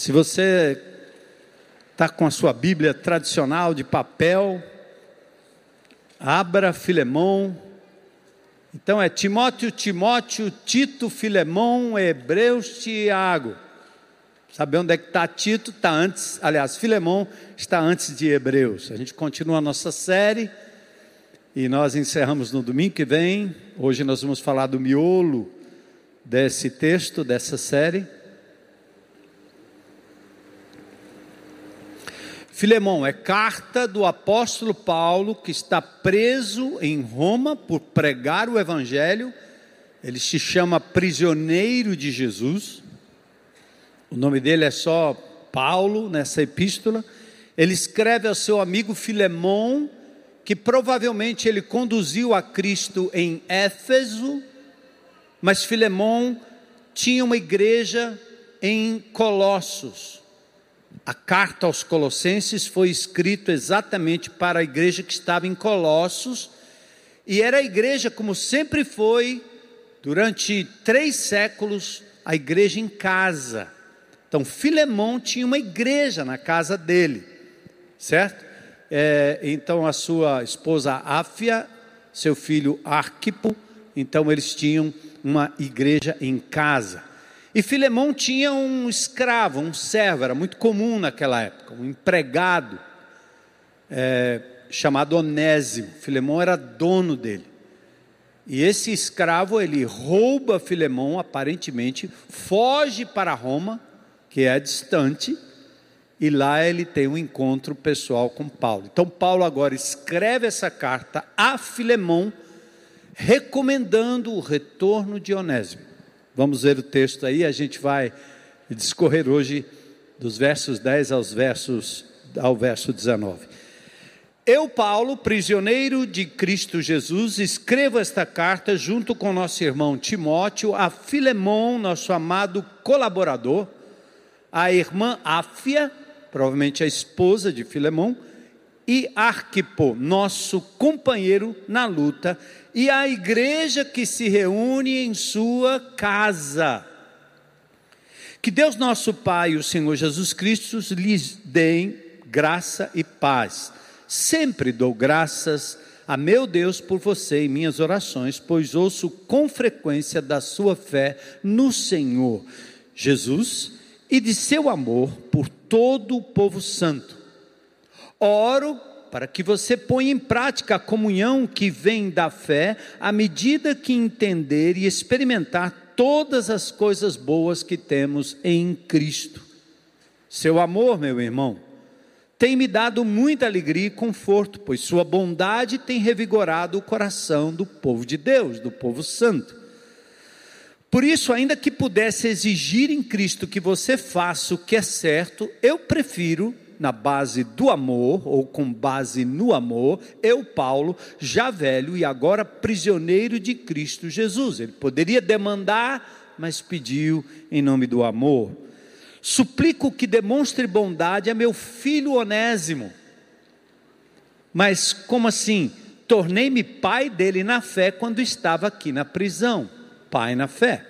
Se você está com a sua Bíblia tradicional de papel, abra Filemão. Então é Timóteo, Timóteo, Tito, Filemão, Hebreus, Tiago. Sabe onde é que está Tito? Está antes, aliás, Filemão está antes de Hebreus. A gente continua a nossa série e nós encerramos no domingo que vem. Hoje nós vamos falar do miolo desse texto, dessa série. Filemão é carta do apóstolo Paulo que está preso em Roma por pregar o evangelho. Ele se chama prisioneiro de Jesus. O nome dele é só Paulo nessa epístola. Ele escreve ao seu amigo Filemão que provavelmente ele conduziu a Cristo em Éfeso, mas Filemão tinha uma igreja em Colossos. A carta aos Colossenses foi escrita exatamente para a igreja que estava em Colossos, e era a igreja, como sempre foi, durante três séculos, a igreja em casa. Então, Filemão tinha uma igreja na casa dele, certo? é, então a sua esposa Áfia, seu filho Arquipo, então eles tinham uma igreja em casa. E Filemão tinha um escravo, um servo, era muito comum naquela época, um empregado é, chamado Onésimo. Filemão era dono dele. E esse escravo, ele rouba Filemão, aparentemente, foge para Roma, que é distante, e lá ele tem um encontro pessoal com Paulo. Então, Paulo agora escreve essa carta a Filemão, recomendando o retorno de Onésimo. Vamos ver o texto aí, a gente vai discorrer hoje dos versos 10 aos versos, ao verso 19. Eu, Paulo, prisioneiro de Cristo Jesus, escrevo esta carta junto com nosso irmão Timóteo a Filemão, nosso amado colaborador, a irmã Áfia, provavelmente a esposa de Filemão, e Arquipo, nosso companheiro na luta, e a igreja que se reúne em sua casa. Que Deus nosso Pai o Senhor Jesus Cristo lhes deem graça e paz. Sempre dou graças a meu Deus por você em minhas orações, pois ouço com frequência da sua fé no Senhor Jesus e de seu amor por todo o povo santo. Oro para que você ponha em prática a comunhão que vem da fé, à medida que entender e experimentar todas as coisas boas que temos em Cristo. Seu amor, meu irmão, tem me dado muita alegria e conforto, pois sua bondade tem revigorado o coração do povo de Deus, do povo santo. Por isso, ainda que pudesse exigir em Cristo que você faça o que é certo, eu prefiro, na base do amor, ou com base no amor, eu, Paulo, já velho e agora prisioneiro de Cristo Jesus. Ele poderia demandar, mas pediu em nome do amor. Suplico que demonstre bondade a meu filho Onésimo. Mas como assim? Tornei-me pai dele na fé quando estava aqui na prisão pai na fé.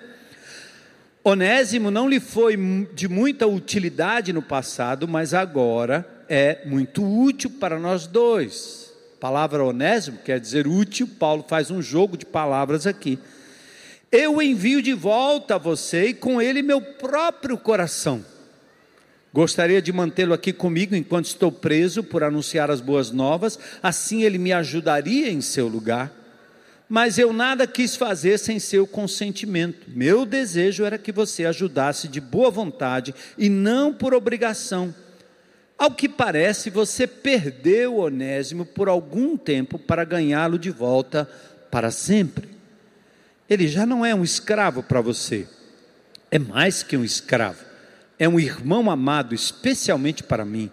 Onésimo não lhe foi de muita utilidade no passado, mas agora é muito útil para nós dois. A palavra onésimo quer dizer útil, Paulo faz um jogo de palavras aqui. Eu envio de volta a você e com ele meu próprio coração. Gostaria de mantê-lo aqui comigo enquanto estou preso por anunciar as boas novas, assim ele me ajudaria em seu lugar mas eu nada quis fazer sem seu consentimento. Meu desejo era que você ajudasse de boa vontade e não por obrigação. Ao que parece, você perdeu Onésimo por algum tempo para ganhá-lo de volta para sempre. Ele já não é um escravo para você, é mais que um escravo, é um irmão amado, especialmente para mim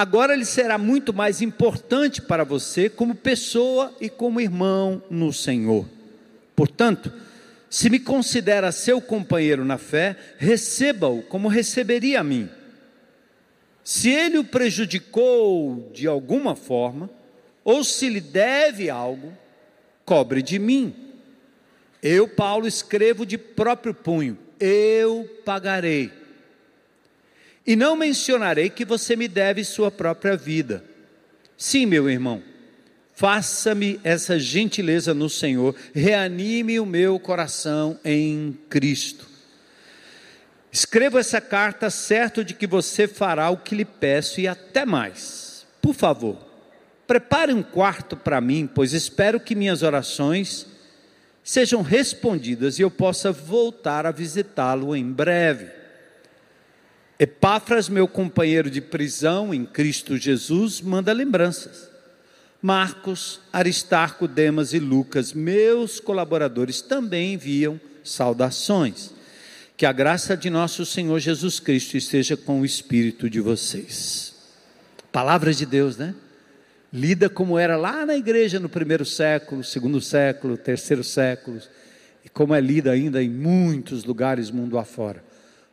agora ele será muito mais importante para você como pessoa e como irmão no Senhor. Portanto, se me considera seu companheiro na fé, receba-o como receberia a mim. Se ele o prejudicou de alguma forma, ou se lhe deve algo, cobre de mim. Eu, Paulo, escrevo de próprio punho: eu pagarei E não mencionarei que você me deve sua própria vida. Sim, meu irmão, faça-me essa gentileza no Senhor, reanime o meu coração em Cristo. Escrevo essa carta certo de que você fará o que lhe peço e até mais. Por favor, prepare um quarto para mim, pois espero que minhas orações sejam respondidas e eu possa voltar a visitá-lo em breve. Epáfras, meu companheiro de prisão em Cristo Jesus, manda lembranças. Marcos, Aristarco, Demas e Lucas, meus colaboradores, também enviam saudações. Que a graça de nosso Senhor Jesus Cristo esteja com o espírito de vocês. Palavras de Deus, né? Lida como era lá na igreja no primeiro século, segundo século, terceiro século, e como é lida ainda em muitos lugares mundo afora.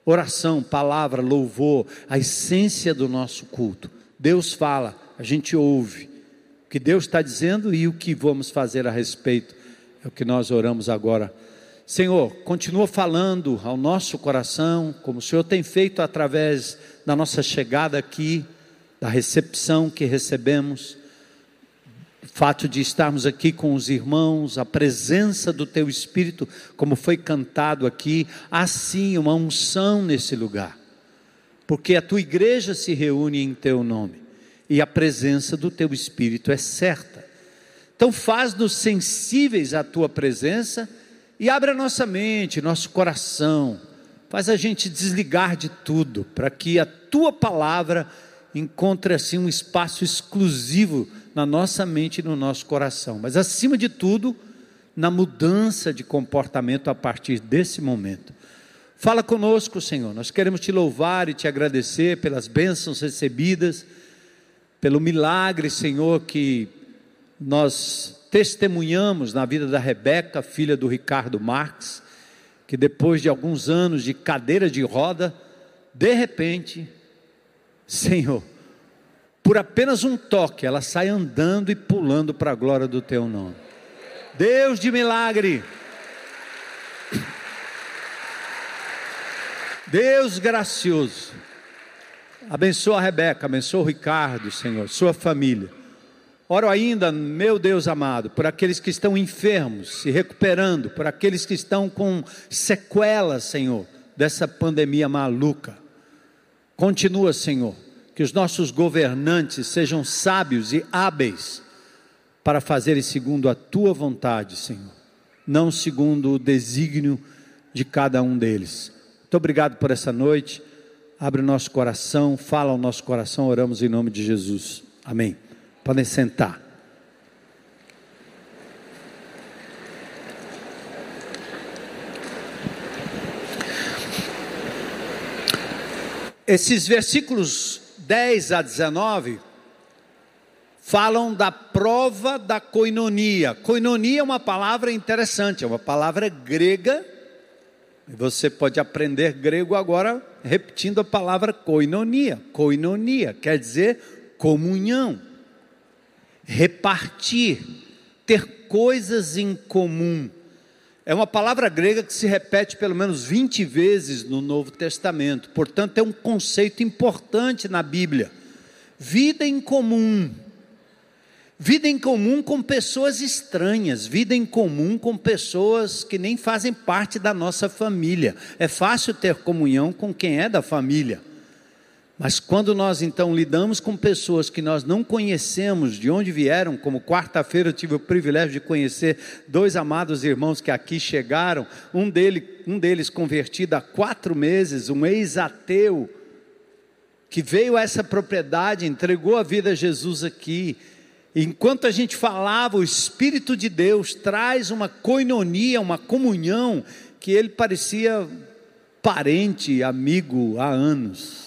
Oração, palavra, louvor, a essência do nosso culto. Deus fala, a gente ouve o que Deus está dizendo e o que vamos fazer a respeito. É o que nós oramos agora Senhor, continua falando ao nosso coração, como o Senhor tem feito através da nossa chegada aqui, da recepção que recebemos, fato de estarmos aqui com os irmãos, a presença do Teu Espírito, como foi cantado aqui, assim uma unção nesse lugar, porque a Tua igreja se reúne em Teu nome e a presença do Teu Espírito é certa. Então, faz-nos sensíveis à Tua presença e abre a nossa mente, nosso coração, faz a gente desligar de tudo, para que a tua palavra encontre assim um espaço exclusivo na nossa mente e no nosso coração. Mas acima de tudo, na mudança de comportamento a partir desse momento. Fala conosco, Senhor. Nós queremos te louvar e te agradecer pelas bênçãos recebidas, pelo milagre, Senhor, que nós testemunhamos na vida da Rebeca, filha do Ricardo Marques, que depois de alguns anos de cadeira de roda, de repente, Senhor, por apenas um toque, ela sai andando e pulando para a glória do teu nome. Deus de milagre. Deus gracioso. Abençoa a Rebeca, abençoa o Ricardo, Senhor, sua família. Oro ainda, meu Deus amado, por aqueles que estão enfermos, se recuperando, por aqueles que estão com sequelas, Senhor, dessa pandemia maluca. Continua, Senhor, que os nossos governantes sejam sábios e hábeis para fazerem segundo a tua vontade, Senhor, não segundo o desígnio de cada um deles. Muito obrigado por essa noite. Abre o nosso coração, fala ao nosso coração, oramos em nome de Jesus. Amém. Podem sentar. Esses versículos 10 a 19 falam da prova da coinonia. Coinonia é uma palavra interessante, é uma palavra grega. Você pode aprender grego agora repetindo a palavra koinonia. Koinonia quer dizer comunhão repartir, ter coisas em comum. É uma palavra grega que se repete pelo menos 20 vezes no Novo Testamento, portanto, é um conceito importante na Bíblia. Vida em comum. Vida em comum com pessoas estranhas, vida em comum com pessoas que nem fazem parte da nossa família. É fácil ter comunhão com quem é da família. Mas quando nós então lidamos com pessoas que nós não conhecemos de onde vieram, como quarta-feira eu tive o privilégio de conhecer dois amados irmãos que aqui chegaram, um, dele, um deles convertido há quatro meses, um ex-ateu, que veio a essa propriedade, entregou a vida a Jesus aqui. Enquanto a gente falava, o Espírito de Deus traz uma coinonia, uma comunhão, que ele parecia parente, amigo há anos.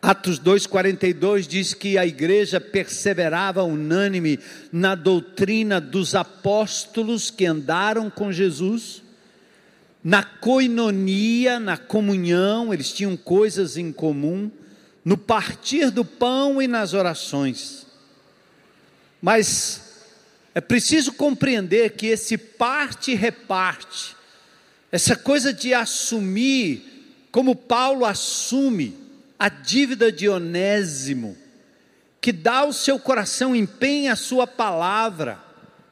Atos 2,42 diz que a igreja perseverava unânime na doutrina dos apóstolos que andaram com Jesus, na coinonia, na comunhão, eles tinham coisas em comum, no partir do pão e nas orações. Mas é preciso compreender que esse parte e reparte, essa coisa de assumir como Paulo assume a dívida de Onésimo, que dá o seu coração empenha a sua palavra,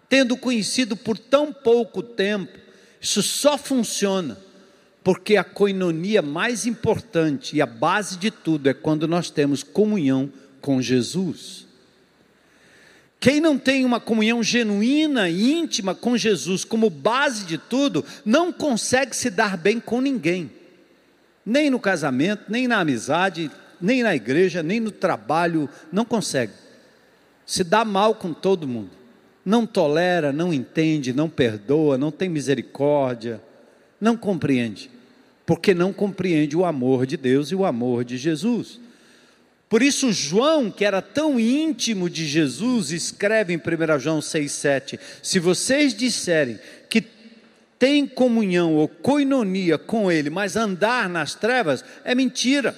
tendo conhecido por tão pouco tempo, isso só funciona porque a coinonia mais importante e a base de tudo é quando nós temos comunhão com Jesus. Quem não tem uma comunhão genuína e íntima com Jesus como base de tudo, não consegue se dar bem com ninguém, nem no casamento, nem na amizade, nem na igreja, nem no trabalho, não consegue. Se dá mal com todo mundo, não tolera, não entende, não perdoa, não tem misericórdia, não compreende porque não compreende o amor de Deus e o amor de Jesus. Por isso, João, que era tão íntimo de Jesus, escreve em 1 João 6,7: Se vocês disserem têm comunhão ou coinonia com Ele, mas andar nas trevas, é mentira.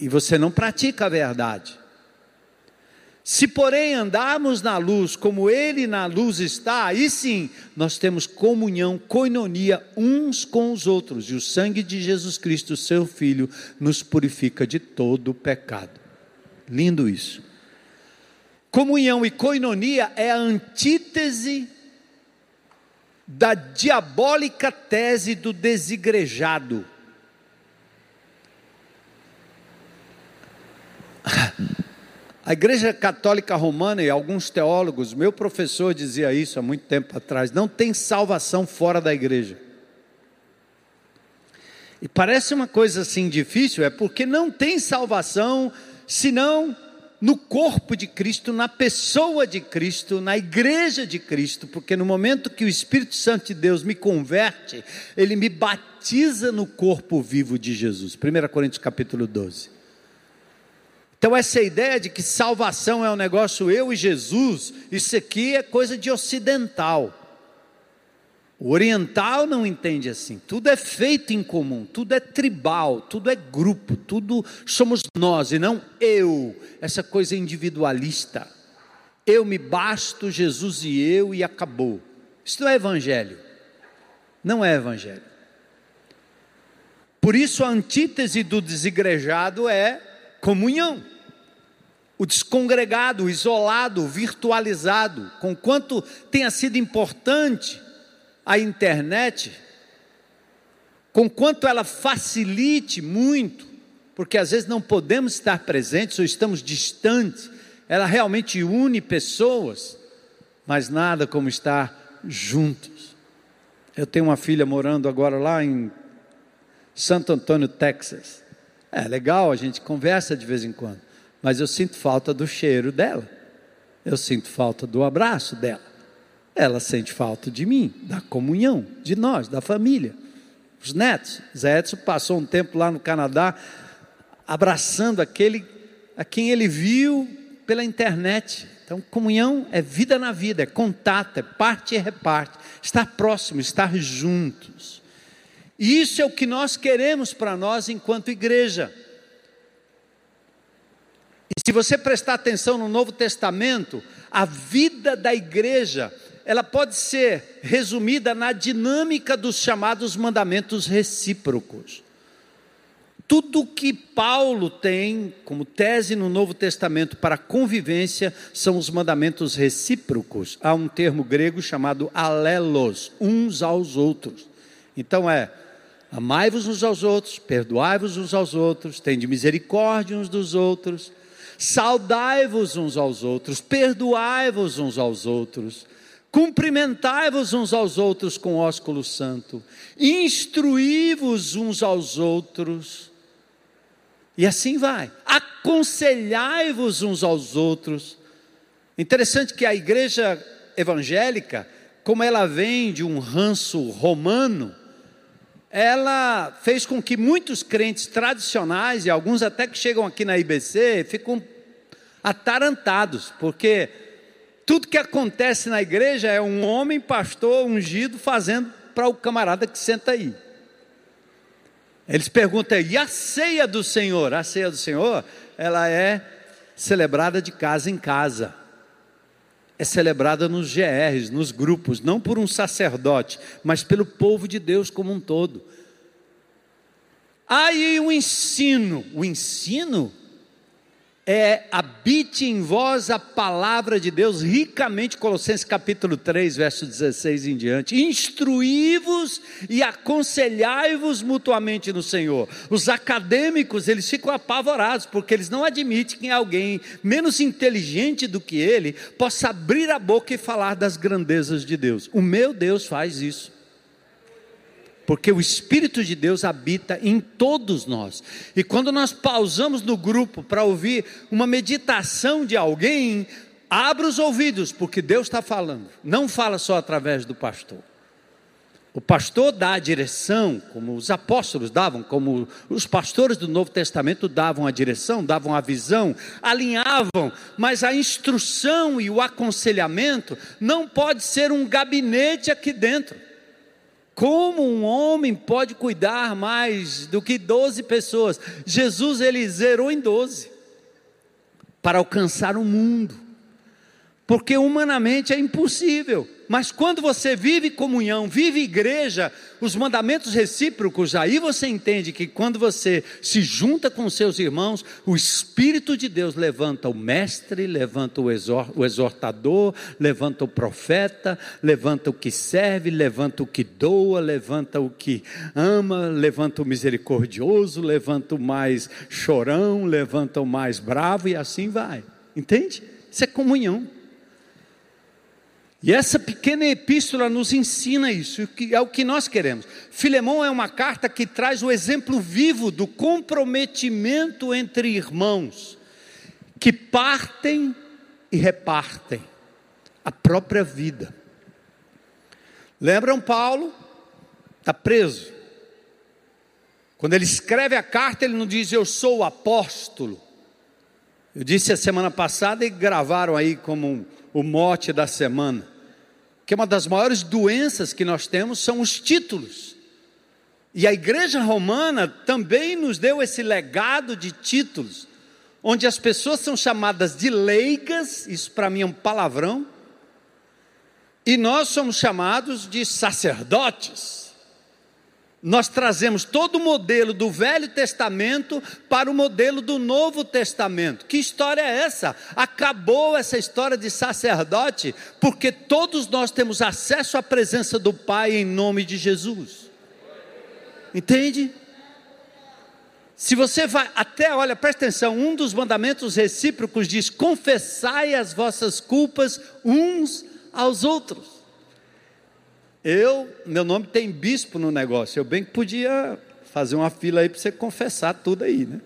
E você não pratica a verdade. Se, porém, andarmos na luz como Ele na luz está, aí sim nós temos comunhão, coinonia uns com os outros, e o sangue de Jesus Cristo, seu Filho, nos purifica de todo o pecado. Lindo isso. Comunhão e coinonia é a antítese da diabólica tese do desigrejado. A Igreja Católica Romana e alguns teólogos, meu professor dizia isso há muito tempo atrás, não tem salvação fora da igreja. E parece uma coisa assim difícil, é porque não tem salvação senão no corpo de Cristo, na pessoa de Cristo, na igreja de Cristo, porque no momento que o Espírito Santo de Deus me converte, ele me batiza no corpo vivo de Jesus. 1 Coríntios capítulo 12. Então, essa ideia de que salvação é um negócio eu e Jesus, isso aqui é coisa de ocidental. O oriental não entende assim. Tudo é feito em comum, tudo é tribal, tudo é grupo, tudo somos nós e não eu, essa coisa individualista. Eu me basto, Jesus e eu e acabou. Isso não é evangelho. Não é evangelho. Por isso a antítese do desigrejado é comunhão o descongregado, o isolado, o virtualizado, com quanto tenha sido importante a internet, com quanto ela facilite muito, porque às vezes não podemos estar presentes ou estamos distantes, ela realmente une pessoas, mas nada como estar juntos. Eu tenho uma filha morando agora lá em Santo Antônio, Texas. É legal, a gente conversa de vez em quando mas eu sinto falta do cheiro dela, eu sinto falta do abraço dela, ela sente falta de mim, da comunhão, de nós, da família. Os netos, Zé Edson passou um tempo lá no Canadá, abraçando aquele a quem ele viu pela internet. Então, comunhão é vida na vida, é contato, é parte e reparte, estar próximo, estar juntos. E isso é o que nós queremos para nós enquanto igreja. E se você prestar atenção no Novo Testamento, a vida da igreja, ela pode ser resumida na dinâmica dos chamados mandamentos recíprocos. Tudo que Paulo tem como tese no Novo Testamento para convivência são os mandamentos recíprocos. Há um termo grego chamado alelos, uns aos outros. Então é amai-vos uns aos outros, perdoai-vos uns aos outros, tende misericórdia uns dos outros saudai-vos uns aos outros, perdoai-vos uns aos outros, cumprimentai-vos uns aos outros com ósculo santo, instruí-vos uns aos outros, e assim vai, aconselhai-vos uns aos outros. Interessante que a igreja evangélica, como ela vem de um ranço romano, ela fez com que muitos crentes tradicionais, e alguns até que chegam aqui na IBC, ficam atarantados, porque tudo que acontece na igreja é um homem pastor ungido fazendo para o camarada que senta aí. Eles perguntam, e a ceia do Senhor? A ceia do Senhor, ela é celebrada de casa em casa é celebrada nos GRs, nos grupos, não por um sacerdote, mas pelo povo de Deus como um todo. Aí o ensino, o ensino é habite em vós a palavra de Deus ricamente, Colossenses capítulo 3, verso 16 em diante. Instruí-vos e aconselhai-vos mutuamente no Senhor. Os acadêmicos, eles ficam apavorados, porque eles não admitem que alguém menos inteligente do que ele possa abrir a boca e falar das grandezas de Deus. O meu Deus faz isso porque o Espírito de Deus habita em todos nós. E quando nós pausamos no grupo para ouvir uma meditação de alguém, abra os ouvidos, porque Deus está falando, não fala só através do pastor. O pastor dá a direção, como os apóstolos davam, como os pastores do Novo Testamento davam a direção, davam a visão, alinhavam, mas a instrução e o aconselhamento não pode ser um gabinete aqui dentro. Como um homem pode cuidar mais do que 12 pessoas? Jesus ele zerou em 12 para alcançar o mundo. Porque humanamente é impossível. Mas quando você vive comunhão, vive igreja, os mandamentos recíprocos, aí você entende que quando você se junta com seus irmãos, o Espírito de Deus levanta o mestre, levanta o, exortador, levanta o profeta, levanta o que serve, levanta o que doa, levanta o que ama, levanta o misericordioso, levanta o mais chorão, levanta o mais bravo e assim vai. Entende? Isso é comunhão. E essa pequena epístola nos ensina isso, que é o que nós queremos. Filemão é uma carta que traz o exemplo vivo do comprometimento entre irmãos, que partem e repartem a própria vida. Lembram Paulo? Está preso. Quando ele escreve a carta, ele não diz eu sou o apóstolo. Eu disse a semana passada e gravaram aí como o mote da semana que uma das maiores doenças que nós temos são os títulos. E a igreja romana também nos deu esse legado de títulos, onde as pessoas são chamadas de leigas, isso para mim é um palavrão, e nós somos chamados de sacerdotes nós trazemos todo o modelo do Velho Testamento para o modelo do Novo Testamento. Que história é essa? Acabou essa história de sacerdote, porque todos nós temos acesso à presença do Pai em nome de Jesus. Entende? Se você vai até, olha, presta atenção, um dos mandamentos recíprocos diz: confessai as vossas culpas uns aos outros. Eu, meu nome tem bispo no negócio. Eu bem que podia fazer uma fila aí para você confessar tudo aí, né?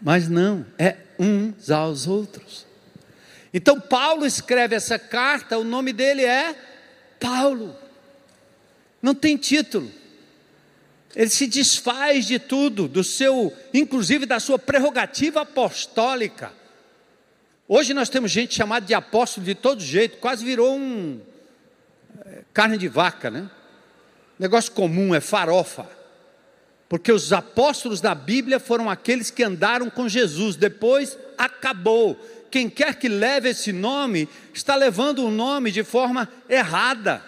Mas não, é uns aos outros. Então Paulo escreve essa carta, o nome dele é Paulo. Não tem título. Ele se desfaz de tudo, do seu, inclusive da sua prerrogativa apostólica. Hoje nós temos gente chamada de apóstolo de todo jeito, quase virou um, carne de vaca, né? Negócio comum é farofa. Porque os apóstolos da Bíblia foram aqueles que andaram com Jesus, depois acabou. Quem quer que leve esse nome, está levando o nome de forma errada,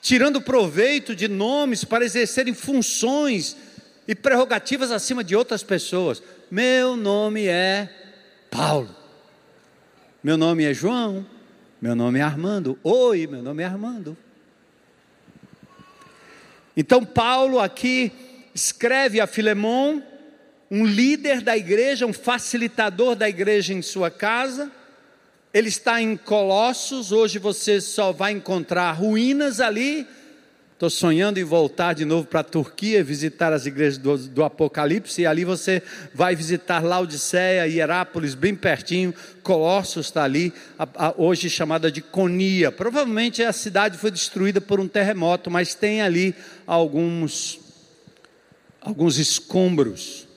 tirando proveito de nomes para exercerem funções e prerrogativas acima de outras pessoas. Meu nome é Paulo, meu nome é João, meu nome é Armando. Oi, meu nome é Armando. Então, Paulo aqui escreve a Filemão, um líder da igreja, um facilitador da igreja em sua casa. Ele está em Colossos, hoje você só vai encontrar ruínas ali, Estou sonhando em voltar de novo para a Turquia, visitar as igrejas do, do, Apocalipse, e ali você vai visitar Laodiceia, Hierápolis, bem pertinho, Colossos está ali, a, a, hoje chamada de Conia. Provavelmente a cidade foi destruída por um terremoto, mas tem ali alguns, alguns escombros.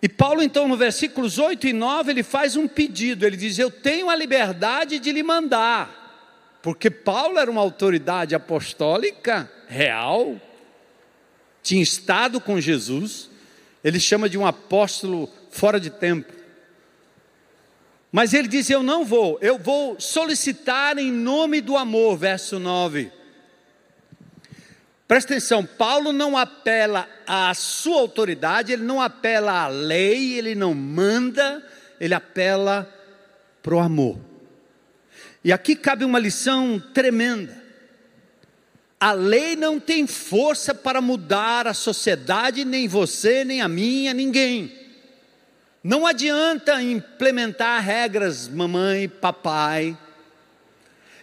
E Paulo, então, no versículos 8 e 9, ele faz um pedido, ele diz: Eu tenho a liberdade de lhe mandar porque Paulo era uma autoridade apostólica real, tinha estado com Jesus, ele chama de um apóstolo fora de tempo. Mas ele diz: Eu não vou, eu vou solicitar em nome do amor, verso 9. Presta atenção, Paulo não apela à sua autoridade, ele não apela à lei, ele não manda, ele apela para o amor. E aqui cabe uma lição tremenda. A lei não tem força para mudar a sociedade, nem você, nem a minha, ninguém. Não adianta implementar regras, mamãe, papai,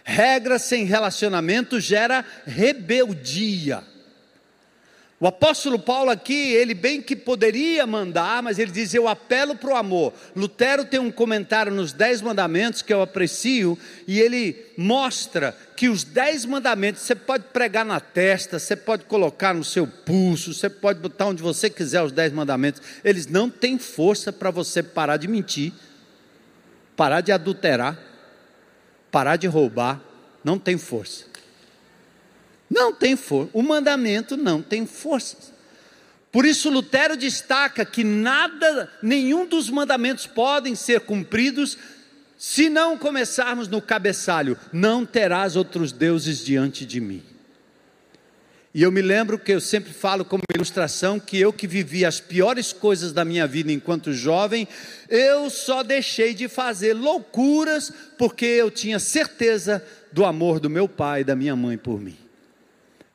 Regra sem relacionamento gera rebeldia. O apóstolo Paulo aqui, ele bem que poderia mandar, mas ele diz: Eu apelo para o amor. Lutero tem um comentário nos Dez Mandamentos que eu aprecio, e ele mostra que os Dez Mandamentos você pode pregar na testa, você pode colocar no seu pulso, você pode botar onde você quiser os Dez Mandamentos, eles não têm força para você parar de mentir, parar de adulterar parar de roubar, não tem força. Não tem força. O mandamento não tem força. Por isso Lutero destaca que nada, nenhum dos mandamentos podem ser cumpridos se não começarmos no cabeçalho: não terás outros deuses diante de mim. E eu me lembro que eu sempre falo como ilustração que eu que vivi as piores coisas da minha vida enquanto jovem, eu só deixei de fazer loucuras porque eu tinha certeza do amor do meu pai e da minha mãe por mim.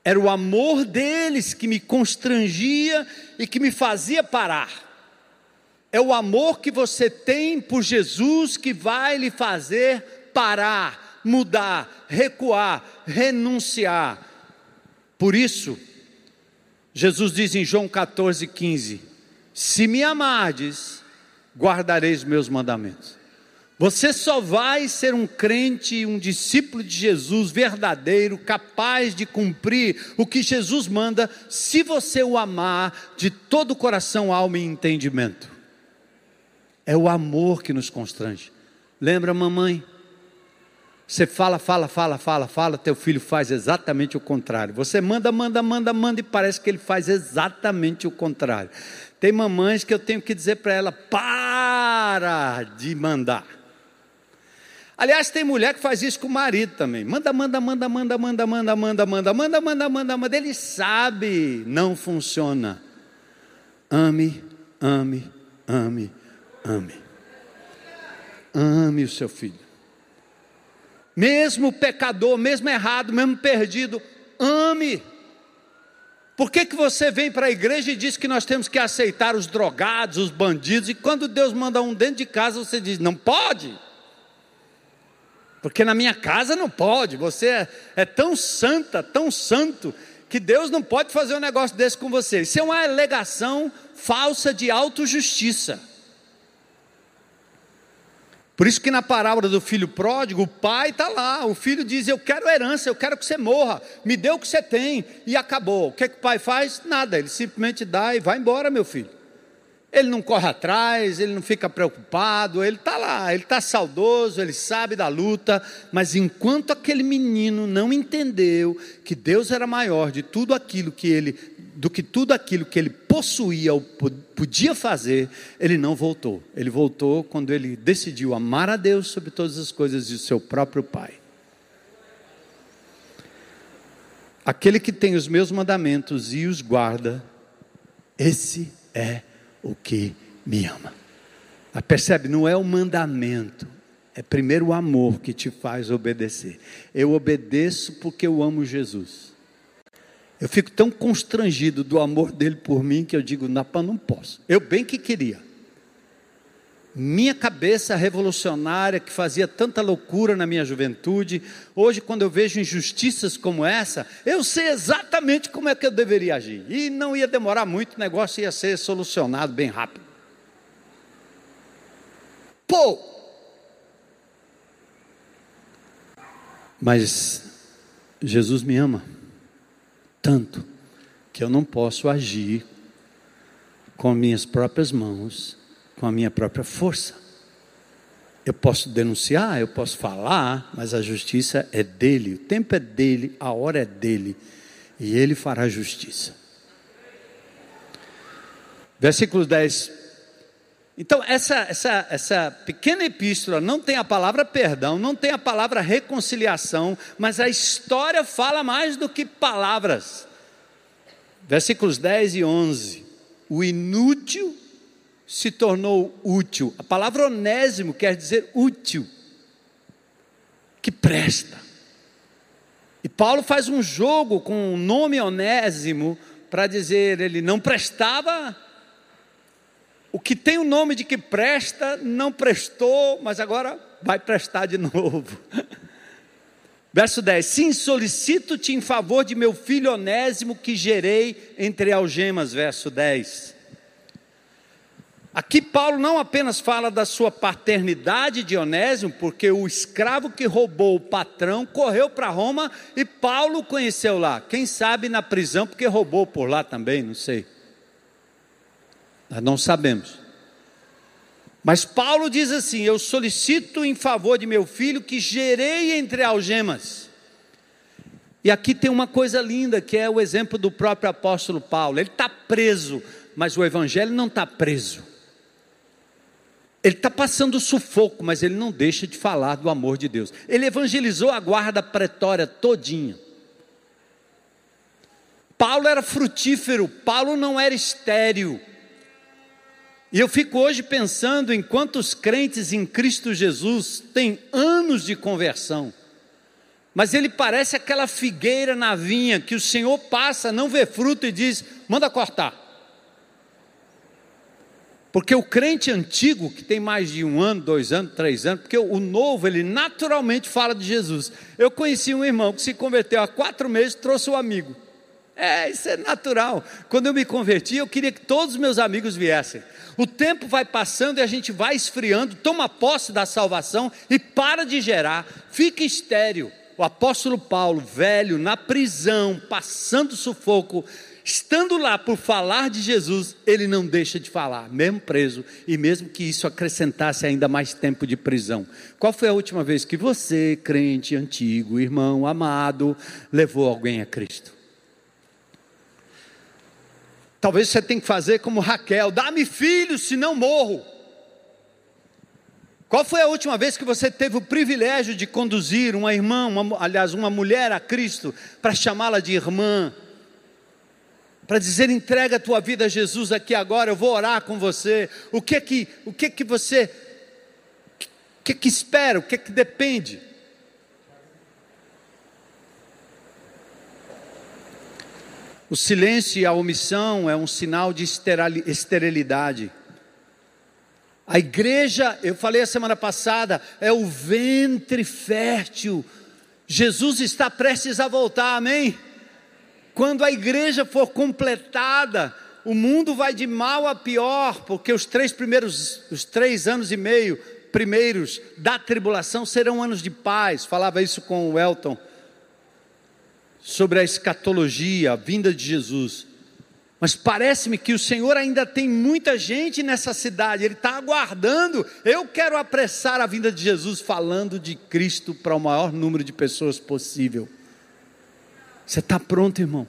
Era o amor deles que me constrangia e que me fazia parar. É o amor que você tem por Jesus que vai lhe fazer parar, mudar, recuar, renunciar por isso, Jesus diz em João 14, 15: Se me amardes, guardareis meus mandamentos. Você só vai ser um crente, um discípulo de Jesus verdadeiro, capaz de cumprir o que Jesus manda, se você o amar de todo o coração, alma e entendimento. É o amor que nos constrange. Lembra, mamãe? Você fala, fala, fala, fala, fala, teu filho faz exatamente o contrário. Você manda, manda, manda, manda e parece que ele faz exatamente o contrário. Tem mamães que eu tenho que dizer para ela: para de mandar. Aliás, tem mulher que faz isso com o marido também. Manda, manda, manda, manda, manda, manda, manda, manda, manda, manda, manda, manda. Ele sabe, não funciona. Ame, ame, ame, ame. Ame o seu filho mesmo pecador, mesmo errado, mesmo perdido, ame. Por que, que você vem para a igreja e diz que nós temos que aceitar os drogados, os bandidos, e quando Deus manda um dentro de casa, você diz, não pode? Porque na minha casa não pode, você é, é tão santa, tão santo, que Deus não pode fazer um negócio desse com você. Isso é uma alegação falsa de autojustiça. Por isso que na parábola do filho pródigo, o pai está lá, o filho diz: Eu quero herança, eu quero que você morra, me dê o que você tem, e acabou. O que, é que o pai faz? Nada, ele simplesmente dá e vai embora, meu filho. Ele não corre atrás, ele não fica preocupado, ele está lá, ele está saudoso, ele sabe da luta, mas enquanto aquele menino não entendeu que Deus era maior de tudo aquilo que ele do que tudo aquilo que ele possuía ou podia fazer, ele não voltou. Ele voltou quando ele decidiu amar a Deus sobre todas as coisas e o seu próprio Pai. Aquele que tem os meus mandamentos e os guarda, esse é o que me ama. Mas percebe, não é o mandamento, é primeiro o amor que te faz obedecer. Eu obedeço porque eu amo Jesus. Eu fico tão constrangido do amor dele por mim que eu digo, Napa, não posso. Eu bem que queria. Minha cabeça revolucionária que fazia tanta loucura na minha juventude, hoje, quando eu vejo injustiças como essa, eu sei exatamente como é que eu deveria agir. E não ia demorar muito, o negócio ia ser solucionado bem rápido. Pô! Mas Jesus me ama tanto que eu não posso agir com minhas próprias mãos, com a minha própria força. Eu posso denunciar, eu posso falar, mas a justiça é dele, o tempo é dele, a hora é dele, e ele fará justiça. Versículo 10. Então, essa, essa, essa pequena epístola não tem a palavra perdão, não tem a palavra reconciliação, mas a história fala mais do que palavras. Versículos 10 e 11. O inútil se tornou útil. A palavra onésimo quer dizer útil, que presta. E Paulo faz um jogo com o nome onésimo para dizer ele não prestava. O que tem o nome de que presta, não prestou, mas agora vai prestar de novo. Verso 10: Sim, solicito-te em favor de meu filho Onésimo que gerei entre algemas. Verso 10. Aqui Paulo não apenas fala da sua paternidade de Onésimo, porque o escravo que roubou o patrão correu para Roma e Paulo conheceu lá. Quem sabe na prisão, porque roubou por lá também, não sei. Nós não sabemos. Mas Paulo diz assim: Eu solicito em favor de meu filho que gerei entre algemas. E aqui tem uma coisa linda, que é o exemplo do próprio apóstolo Paulo. Ele está preso, mas o evangelho não está preso. Ele está passando sufoco, mas ele não deixa de falar do amor de Deus. Ele evangelizou a guarda pretória todinha. Paulo era frutífero, Paulo não era estéril. E eu fico hoje pensando em quantos crentes em Cristo Jesus têm anos de conversão, mas ele parece aquela figueira na vinha que o Senhor passa, não vê fruto e diz: manda cortar. Porque o crente antigo, que tem mais de um ano, dois anos, três anos, porque o novo, ele naturalmente fala de Jesus. Eu conheci um irmão que se converteu há quatro meses, trouxe um amigo. É, isso é natural. Quando eu me converti, eu queria que todos os meus amigos viessem. O tempo vai passando e a gente vai esfriando, toma posse da salvação e para de gerar, fica estéreo. O apóstolo Paulo, velho, na prisão, passando sufoco, estando lá por falar de Jesus, ele não deixa de falar, mesmo preso, e mesmo que isso acrescentasse ainda mais tempo de prisão. Qual foi a última vez que você, crente antigo, irmão amado, levou alguém a Cristo? Talvez você tenha que fazer como Raquel: dá-me filhos, senão morro. Qual foi a última vez que você teve o privilégio de conduzir uma irmã, uma, aliás, uma mulher a Cristo, para chamá-la de irmã? Para dizer, entrega a tua vida a Jesus aqui agora, eu vou orar com você. O que é que, o que, é que você, o que é que espera, o que é que depende? O silêncio e a omissão é um sinal de esterilidade. A igreja, eu falei a semana passada, é o ventre fértil. Jesus está prestes a voltar, amém? Quando a igreja for completada, o mundo vai de mal a pior, porque os três primeiros, os três anos e meio primeiros da tribulação serão anos de paz. Falava isso com o Elton sobre a escatologia, a vinda de Jesus. Mas parece-me que o Senhor ainda tem muita gente nessa cidade, Ele está aguardando. Eu quero apressar a vinda de Jesus, falando de Cristo para o maior número de pessoas possível. Você está pronto, irmão?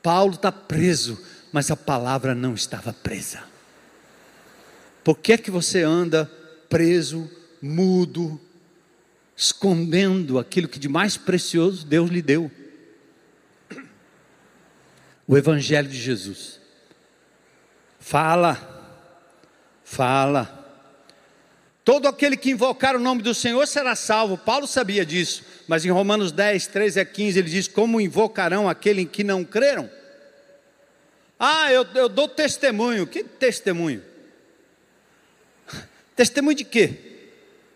Paulo está preso, mas a palavra não estava presa. Por que é que você anda preso, mudo, escondendo aquilo que de mais precioso Deus lhe deu? o Evangelho de Jesus. Fala, fala. Todo aquele que invocar o nome do Senhor será salvo. Paulo sabia disso, mas em Romanos 10, 13 a 15, ele diz: Como invocarão aquele em que não creram? Ah, eu, eu dou testemunho. Que testemunho? Testemunho de quê?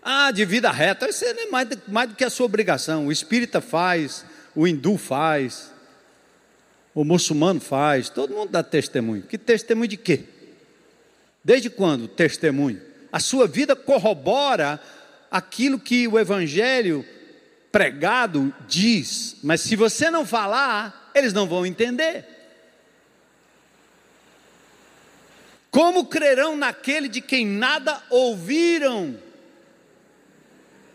Ah, de vida reta. Isso é mais, mais do que a sua obrigação. O espírita faz, o hindu faz, o muçulmano faz, todo mundo dá testemunho. Que testemunho de quê? Desde quando testemunho? A sua vida corrobora aquilo que o evangelho pregado diz, mas se você não falar, eles não vão entender. Como crerão naquele de quem nada ouviram?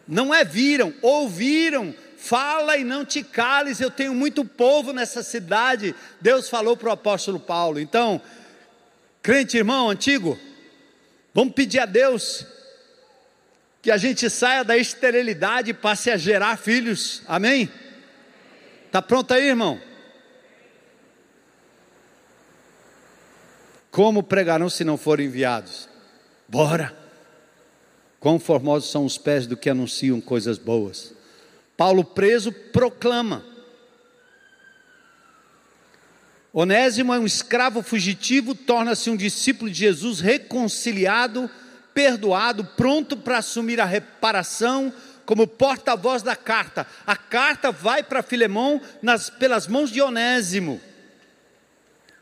Não é viram, ouviram, Fala e não te cales, eu tenho muito povo nessa cidade. Deus falou para o apóstolo Paulo. Então, crente irmão antigo, vamos pedir a Deus que a gente saia da esterilidade e passe a gerar filhos. Amém? Tá pronto aí, irmão? Como pregarão se não forem enviados? Bora! Quão formosos são os pés do que anunciam coisas boas. Paulo preso proclama. Onésimo é um escravo fugitivo, torna-se um discípulo de Jesus reconciliado, perdoado, pronto para assumir a reparação como porta-voz da carta. A carta vai para Filemão nas, pelas mãos de Onésimo.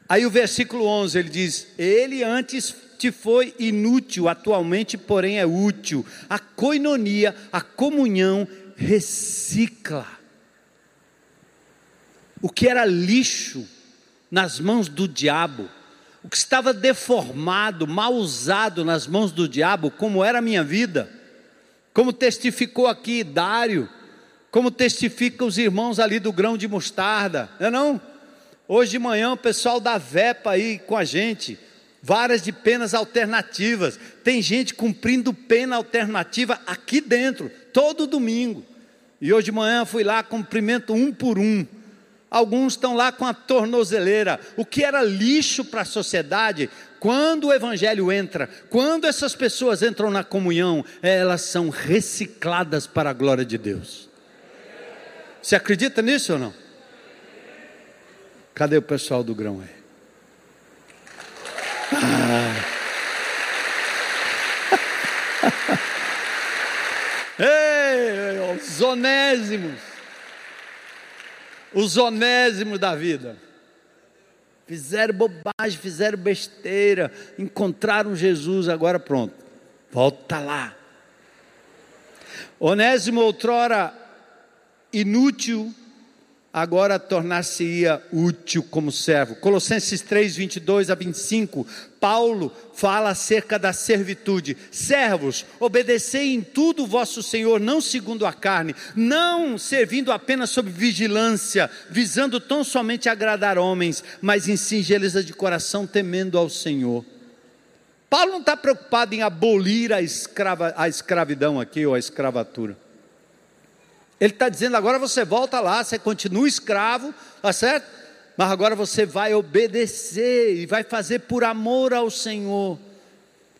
Aí o versículo 11 ele diz: Ele antes te foi inútil, atualmente, porém, é útil. A coinonia, a comunhão, recicla. O que era lixo nas mãos do diabo, o que estava deformado, mal usado nas mãos do diabo, como era a minha vida, como testificou aqui Dário, como testificam os irmãos ali do grão de mostarda, não é não? Hoje de manhã o pessoal da VEPA aí com a gente, várias de penas alternativas. Tem gente cumprindo pena alternativa aqui dentro, todo domingo. E hoje de manhã fui lá, cumprimento um por um. Alguns estão lá com a tornozeleira. O que era lixo para a sociedade, quando o Evangelho entra, quando essas pessoas entram na comunhão, elas são recicladas para a glória de Deus. Você acredita nisso ou não? Cadê o pessoal do grão aí? Ah. Ei, os onésimos, os onésimos da vida, fizeram bobagem, fizeram besteira, encontraram Jesus, agora pronto, volta lá. Onésimo, outrora inútil, agora tornar-se-ia útil como servo. Colossenses 3, 22 a 25, Paulo fala acerca da servitude. Servos, obedecei em tudo vosso Senhor, não segundo a carne, não servindo apenas sob vigilância, visando tão somente agradar homens, mas em singeleza de coração, temendo ao Senhor. Paulo não está preocupado em abolir a, escrava, a escravidão aqui, ou a escravatura. Ele está dizendo: agora você volta lá, você continua escravo, tá certo? Mas agora você vai obedecer e vai fazer por amor ao Senhor.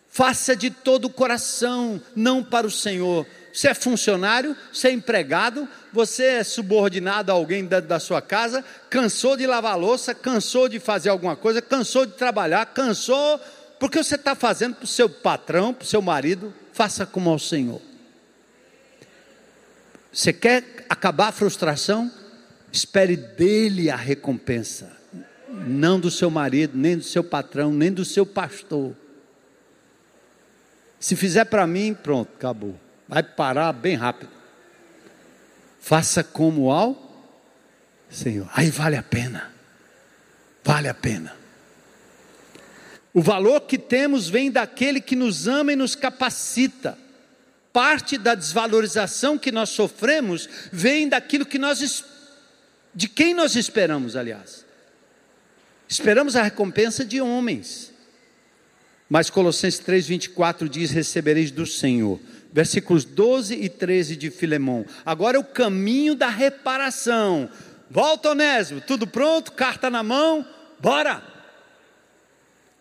Faça de todo o coração, não para o Senhor. Você é funcionário, você é empregado, você é subordinado a alguém da, da sua casa, cansou de lavar louça, cansou de fazer alguma coisa, cansou de trabalhar, cansou, porque você está fazendo para o seu patrão, para o seu marido, faça como ao Senhor. Você quer acabar a frustração? Espere dele a recompensa, não do seu marido, nem do seu patrão, nem do seu pastor. Se fizer para mim, pronto, acabou. Vai parar bem rápido. Faça como ao Senhor. Aí vale a pena. Vale a pena. O valor que temos vem daquele que nos ama e nos capacita parte da desvalorização que nós sofremos vem daquilo que nós de quem nós esperamos, aliás. Esperamos a recompensa de homens. Mas Colossenses 3:24 diz: "Recebereis do Senhor". Versículos 12 e 13 de Filemão. Agora é o caminho da reparação. Volta Onésimo, tudo pronto, carta na mão, bora.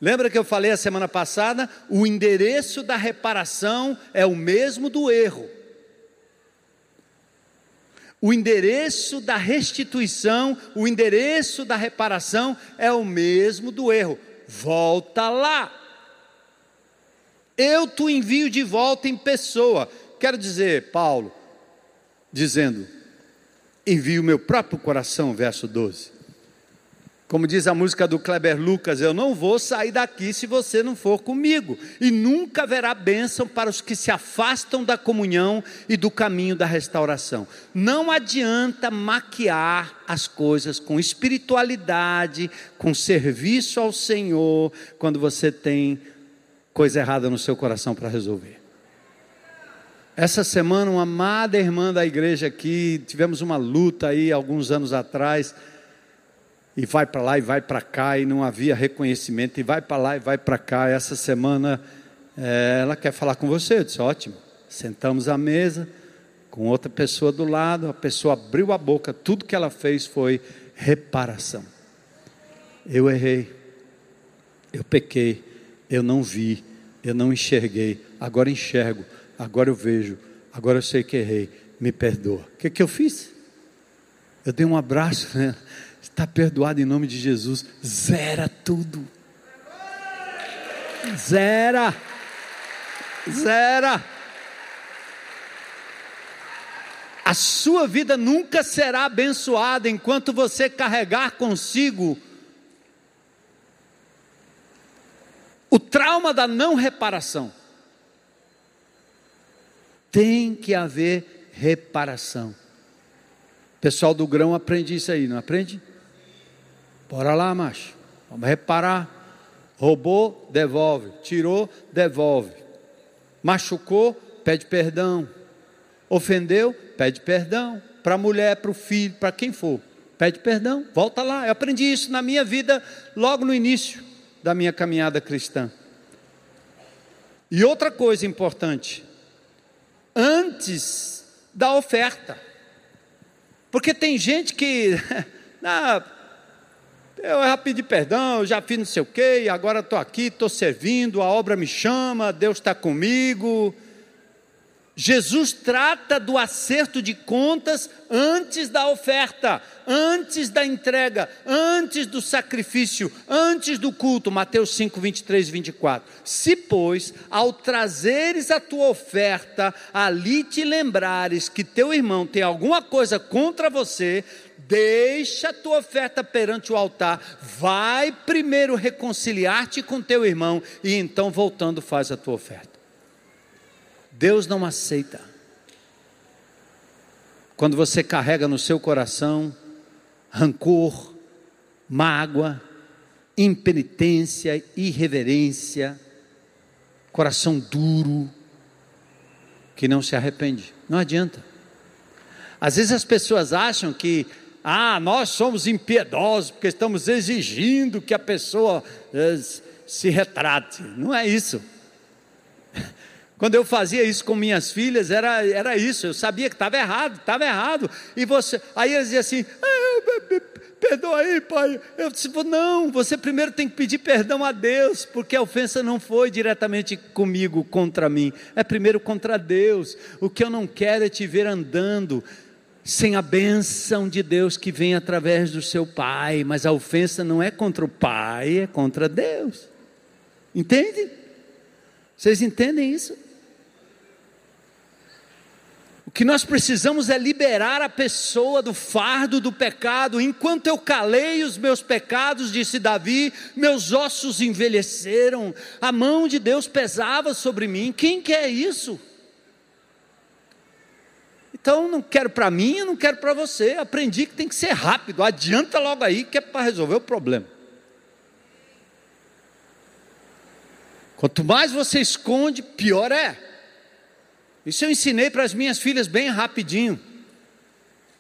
Lembra que eu falei a semana passada? O endereço da reparação é o mesmo do erro. O endereço da restituição, o endereço da reparação é o mesmo do erro. Volta lá. Eu te envio de volta em pessoa. Quero dizer, Paulo, dizendo: envio o meu próprio coração, verso 12. Como diz a música do Kleber Lucas, eu não vou sair daqui se você não for comigo. E nunca haverá bênção para os que se afastam da comunhão e do caminho da restauração. Não adianta maquiar as coisas com espiritualidade, com serviço ao Senhor, quando você tem coisa errada no seu coração para resolver. Essa semana, uma amada irmã da igreja aqui, tivemos uma luta aí alguns anos atrás e vai para lá e vai para cá, e não havia reconhecimento, e vai para lá e vai para cá. Essa semana é, ela quer falar com você. Eu disse: ótimo. Sentamos à mesa, com outra pessoa do lado, a pessoa abriu a boca, tudo que ela fez foi reparação. Eu errei. Eu pequei, eu não vi, eu não enxerguei, agora enxergo, agora eu vejo, agora eu sei que errei, me perdoa. O que, que eu fiz? Eu dei um abraço, né? Está perdoado em nome de Jesus. Zera tudo. Zera. Zera. A sua vida nunca será abençoada enquanto você carregar consigo o trauma da não reparação. Tem que haver reparação. Pessoal do grão aprende isso aí, não aprende? Bora lá, macho. Vamos reparar. Roubou, devolve. Tirou, devolve. Machucou, pede perdão. Ofendeu, pede perdão. Para a mulher, para o filho, para quem for. Pede perdão, volta lá. Eu aprendi isso na minha vida logo no início da minha caminhada cristã. E outra coisa importante, antes da oferta. Porque tem gente que, ah, eu já pedi perdão, eu já fiz não sei o quê, agora estou aqui, estou servindo, a obra me chama, Deus está comigo. Jesus trata do acerto de contas antes da oferta, antes da entrega, antes do sacrifício, antes do culto. Mateus 5, 23 e 24. Se, pois, ao trazeres a tua oferta, ali te lembrares que teu irmão tem alguma coisa contra você, deixa a tua oferta perante o altar, vai primeiro reconciliar-te com teu irmão e então voltando faz a tua oferta. Deus não aceita quando você carrega no seu coração rancor, mágoa, impenitência, irreverência, coração duro, que não se arrepende. Não adianta. Às vezes as pessoas acham que ah, nós somos impiedosos porque estamos exigindo que a pessoa eh, se retrate. Não é isso. Quando eu fazia isso com minhas filhas, era, era isso. Eu sabia que estava errado, estava errado. E você, aí eles diziam assim: ah, perdoa aí, pai. Eu disse: não, você primeiro tem que pedir perdão a Deus, porque a ofensa não foi diretamente comigo, contra mim, é primeiro contra Deus. O que eu não quero é te ver andando sem a bênção de Deus que vem através do seu pai, mas a ofensa não é contra o pai, é contra Deus. Entende? Vocês entendem isso? O que nós precisamos é liberar a pessoa do fardo do pecado. Enquanto eu calei os meus pecados, disse Davi, meus ossos envelheceram, a mão de Deus pesava sobre mim. Quem quer isso? Então, não quero para mim, não quero para você. Aprendi que tem que ser rápido. Adianta logo aí que é para resolver o problema. Quanto mais você esconde, pior é. Isso eu ensinei para as minhas filhas bem rapidinho.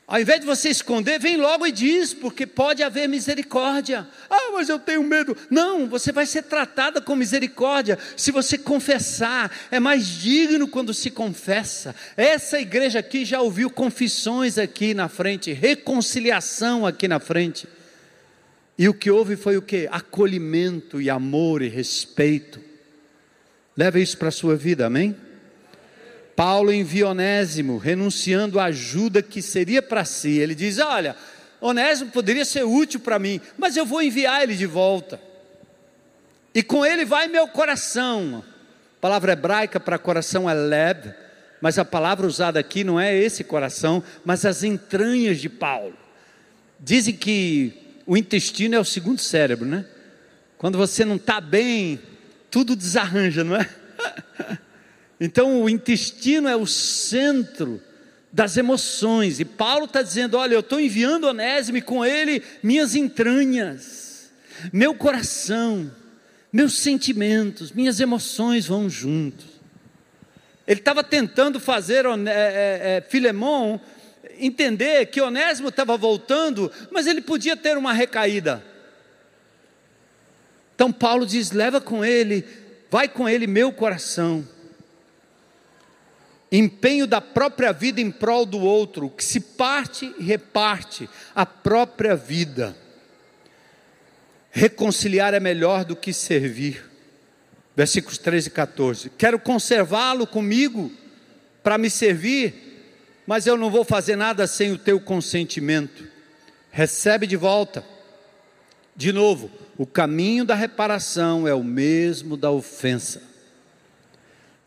Ao invés de você esconder, vem logo e diz, porque pode haver misericórdia. Ah, mas eu tenho medo. Não, você vai ser tratada com misericórdia se você confessar. É mais digno quando se confessa. Essa igreja aqui já ouviu confissões aqui na frente, reconciliação aqui na frente. E o que houve foi o que? Acolhimento e amor e respeito. Leve isso para a sua vida, amém? Paulo envia Onésimo, renunciando à ajuda que seria para si. Ele diz: Olha, Onésimo poderia ser útil para mim, mas eu vou enviar ele de volta. E com ele vai meu coração. A palavra hebraica para coração é leb, mas a palavra usada aqui não é esse coração, mas as entranhas de Paulo. Dizem que o intestino é o segundo cérebro, né? Quando você não está bem, tudo desarranja, não é? Então o intestino é o centro das emoções, e Paulo está dizendo: Olha, eu estou enviando Onésimo e com ele minhas entranhas, meu coração, meus sentimentos, minhas emoções vão juntos. Ele estava tentando fazer é, é, é, Filemão entender que Onésimo estava voltando, mas ele podia ter uma recaída. Então Paulo diz: leva com ele, vai com ele meu coração empenho da própria vida em prol do outro, que se parte e reparte a própria vida. Reconciliar é melhor do que servir. Versículos 13 e 14. Quero conservá-lo comigo para me servir, mas eu não vou fazer nada sem o teu consentimento. Recebe de volta. De novo, o caminho da reparação é o mesmo da ofensa.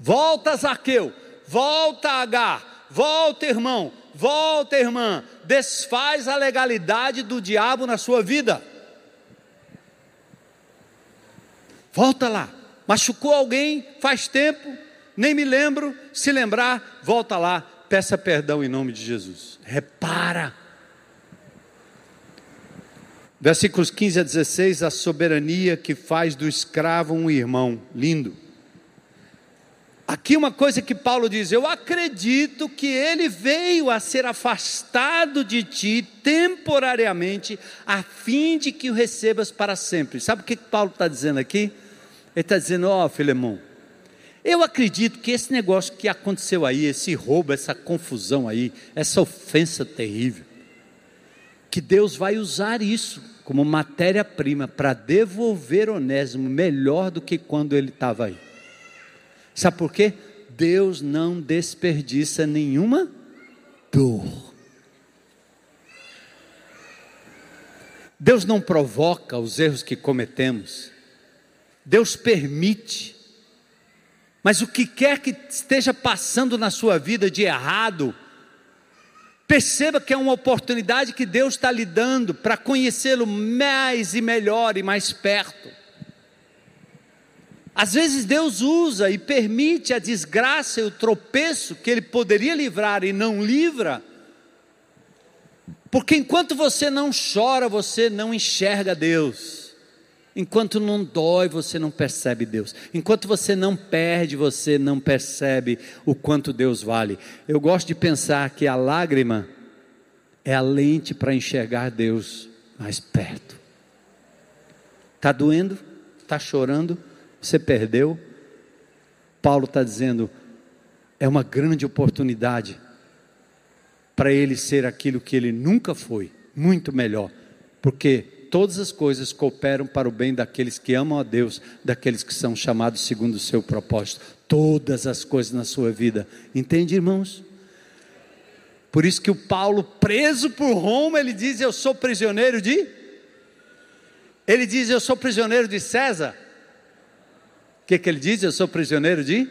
Volta, Zaqueu, volta, Agar, volta, irmão, volta, irmã, desfaz a legalidade do diabo na sua vida. Volta lá. Machucou alguém faz tempo, nem me lembro. Se lembrar, volta lá, peça perdão em nome de Jesus. Repara. Versículos 15 a 16, a soberania que faz do escravo um irmão. Lindo. Aqui uma coisa que Paulo diz: Eu acredito que ele veio a ser afastado de ti temporariamente, a fim de que o recebas para sempre. Sabe o que Paulo está dizendo aqui? Ele está dizendo: Ó, oh, Filemão, eu acredito que esse negócio que aconteceu aí, esse roubo, essa confusão aí, essa ofensa terrível, que Deus vai usar isso como matéria-prima para devolver Onésimo melhor do que quando ele estava aí. Sabe por quê? Deus não desperdiça nenhuma dor. Deus não provoca os erros que cometemos. Deus permite. Mas o que quer que esteja passando na sua vida de errado, perceba que é uma oportunidade que Deus está lhe dando para conhecê-lo mais e melhor e mais perto. Às vezes Deus usa e permite a desgraça e o tropeço que Ele poderia livrar e não livra, porque enquanto você não chora, você não enxerga Deus. Enquanto não dói, você não percebe Deus. Enquanto você não perde, você não percebe o quanto Deus vale. Eu gosto de pensar que a lágrima é a lente para enxergar Deus mais perto. Está doendo? Está chorando? Você perdeu? Paulo está dizendo: é uma grande oportunidade para ele ser aquilo que ele nunca foi, muito melhor, porque todas as coisas cooperam para o bem daqueles que amam a Deus, daqueles que são chamados segundo o seu propósito. Todas as coisas na sua vida. Entende, irmãos? Por isso que o Paulo, preso por Roma, ele diz: Eu sou prisioneiro de. Ele diz: Eu sou prisioneiro de César. O que, que ele diz? Eu sou prisioneiro de.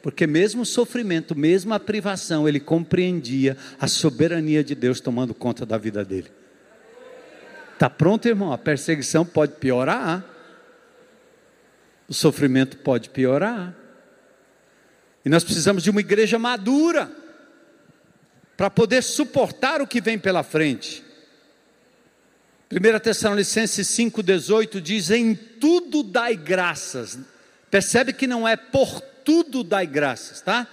Porque mesmo o sofrimento, mesmo a privação, ele compreendia a soberania de Deus tomando conta da vida dele. Está pronto, irmão? A perseguição pode piorar. O sofrimento pode piorar. E nós precisamos de uma igreja madura para poder suportar o que vem pela frente. 1 Tessalonicenses 5,18 diz: Em tudo dai graças. Percebe que não é por tudo dai graças, tá?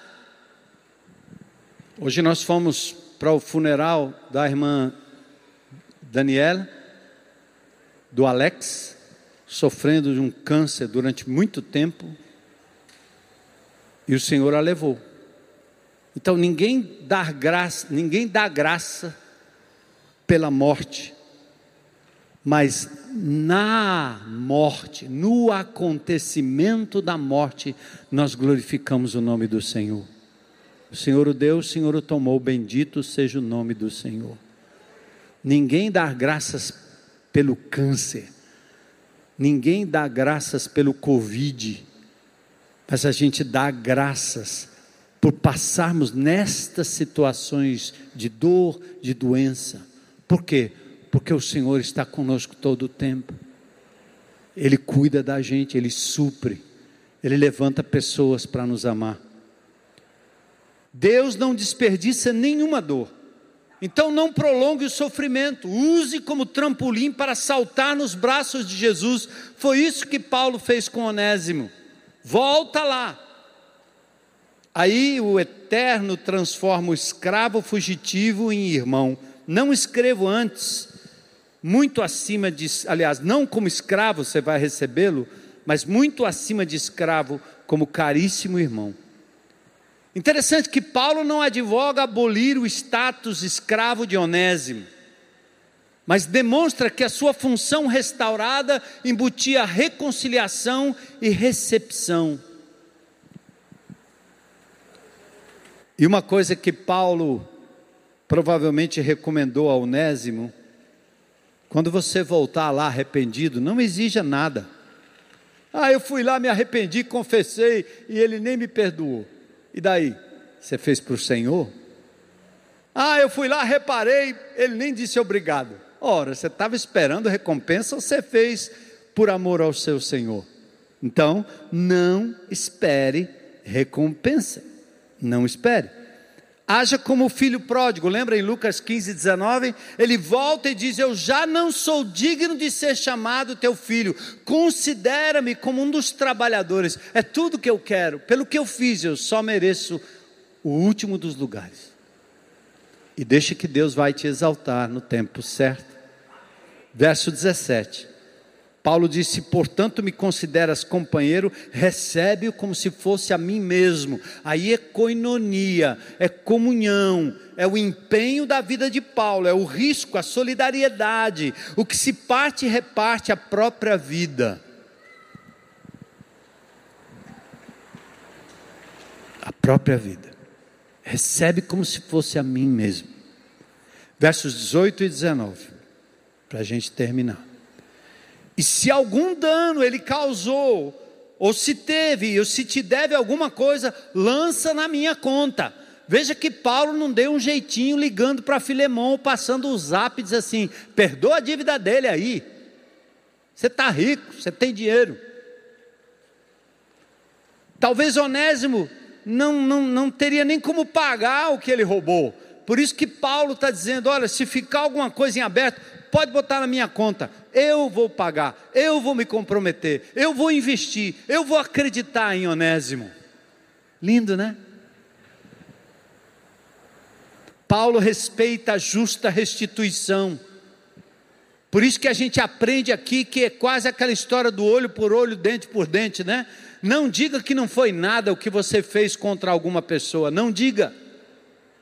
Hoje nós fomos para o funeral da irmã Daniela do Alex, sofrendo de um câncer durante muito tempo, e o Senhor a levou. Então ninguém dá graça, ninguém dá graça pela morte, mas na morte, no acontecimento da morte, nós glorificamos o nome do Senhor. O Senhor o deu, o Senhor o tomou, bendito seja o nome do Senhor. Ninguém dá graças pelo câncer. Ninguém dá graças pelo Covid, mas a gente dá graças por passarmos nestas situações de dor, de doença. Por quê? Porque o Senhor está conosco todo o tempo. Ele cuida da gente, ele supre, ele levanta pessoas para nos amar. Deus não desperdiça nenhuma dor. Então não prolongue o sofrimento, use como trampolim para saltar nos braços de Jesus. Foi isso que Paulo fez com Onésimo. Volta lá. Aí o Eterno transforma o escravo fugitivo em irmão. Não escrevo antes, muito acima de, aliás, não como escravo você vai recebê-lo, mas muito acima de escravo, como caríssimo irmão. Interessante que Paulo não advoga abolir o status escravo de Onésimo. mas demonstra que a sua função restaurada embutia reconciliação e recepção. E uma coisa que Paulo provavelmente recomendou ao Onésimo, quando você voltar lá arrependido, não exija nada. Ah, eu fui lá, me arrependi, confessei e ele nem me perdoou. E daí? Você fez para o Senhor? Ah, eu fui lá, reparei, ele nem disse obrigado. Ora, você estava esperando recompensa você fez por amor ao seu Senhor? Então, não espere recompensa. Não espere. Haja como o filho pródigo, lembra em Lucas 15, 19? Ele volta e diz: Eu já não sou digno de ser chamado teu filho, considera-me como um dos trabalhadores, é tudo que eu quero, pelo que eu fiz, eu só mereço o último dos lugares. E deixa que Deus vai te exaltar no tempo certo. Verso 17. Paulo disse: Portanto, me consideras companheiro, recebe-o como se fosse a mim mesmo. Aí é coinonia, é comunhão, é o empenho da vida de Paulo, é o risco, a solidariedade. O que se parte, reparte a própria vida. A própria vida. Recebe como se fosse a mim mesmo. Versos 18 e 19, para a gente terminar. E se algum dano ele causou, ou se teve, ou se te deve alguma coisa, lança na minha conta. Veja que Paulo não deu um jeitinho ligando para Filemão, passando o zap diz assim: perdoa a dívida dele aí. Você está rico, você tem dinheiro. Talvez Onésimo não, não, não teria nem como pagar o que ele roubou. Por isso que Paulo está dizendo: olha, se ficar alguma coisa em aberto, pode botar na minha conta, eu vou pagar, eu vou me comprometer, eu vou investir, eu vou acreditar em Onésimo. Lindo, né? Paulo respeita a justa restituição. Por isso que a gente aprende aqui que é quase aquela história do olho por olho, dente por dente, né? Não diga que não foi nada o que você fez contra alguma pessoa, não diga.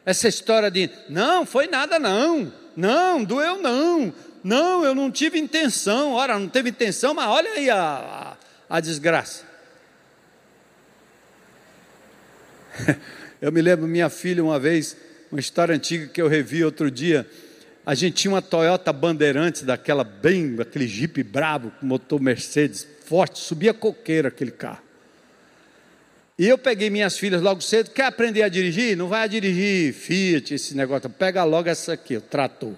Essa história de, não, foi nada não. Não, doeu não. Não, eu não tive intenção. Ora, não teve intenção, mas olha aí a, a, a desgraça. Eu me lembro minha filha uma vez, uma história antiga que eu revi outro dia. A gente tinha uma Toyota Bandeirantes, daquela bem, aquele Jeep brabo, com motor Mercedes, forte, subia coqueiro aquele carro. E eu peguei minhas filhas logo cedo, quer aprender a dirigir? Não vai a dirigir Fiat, esse negócio, pega logo essa aqui, o trator.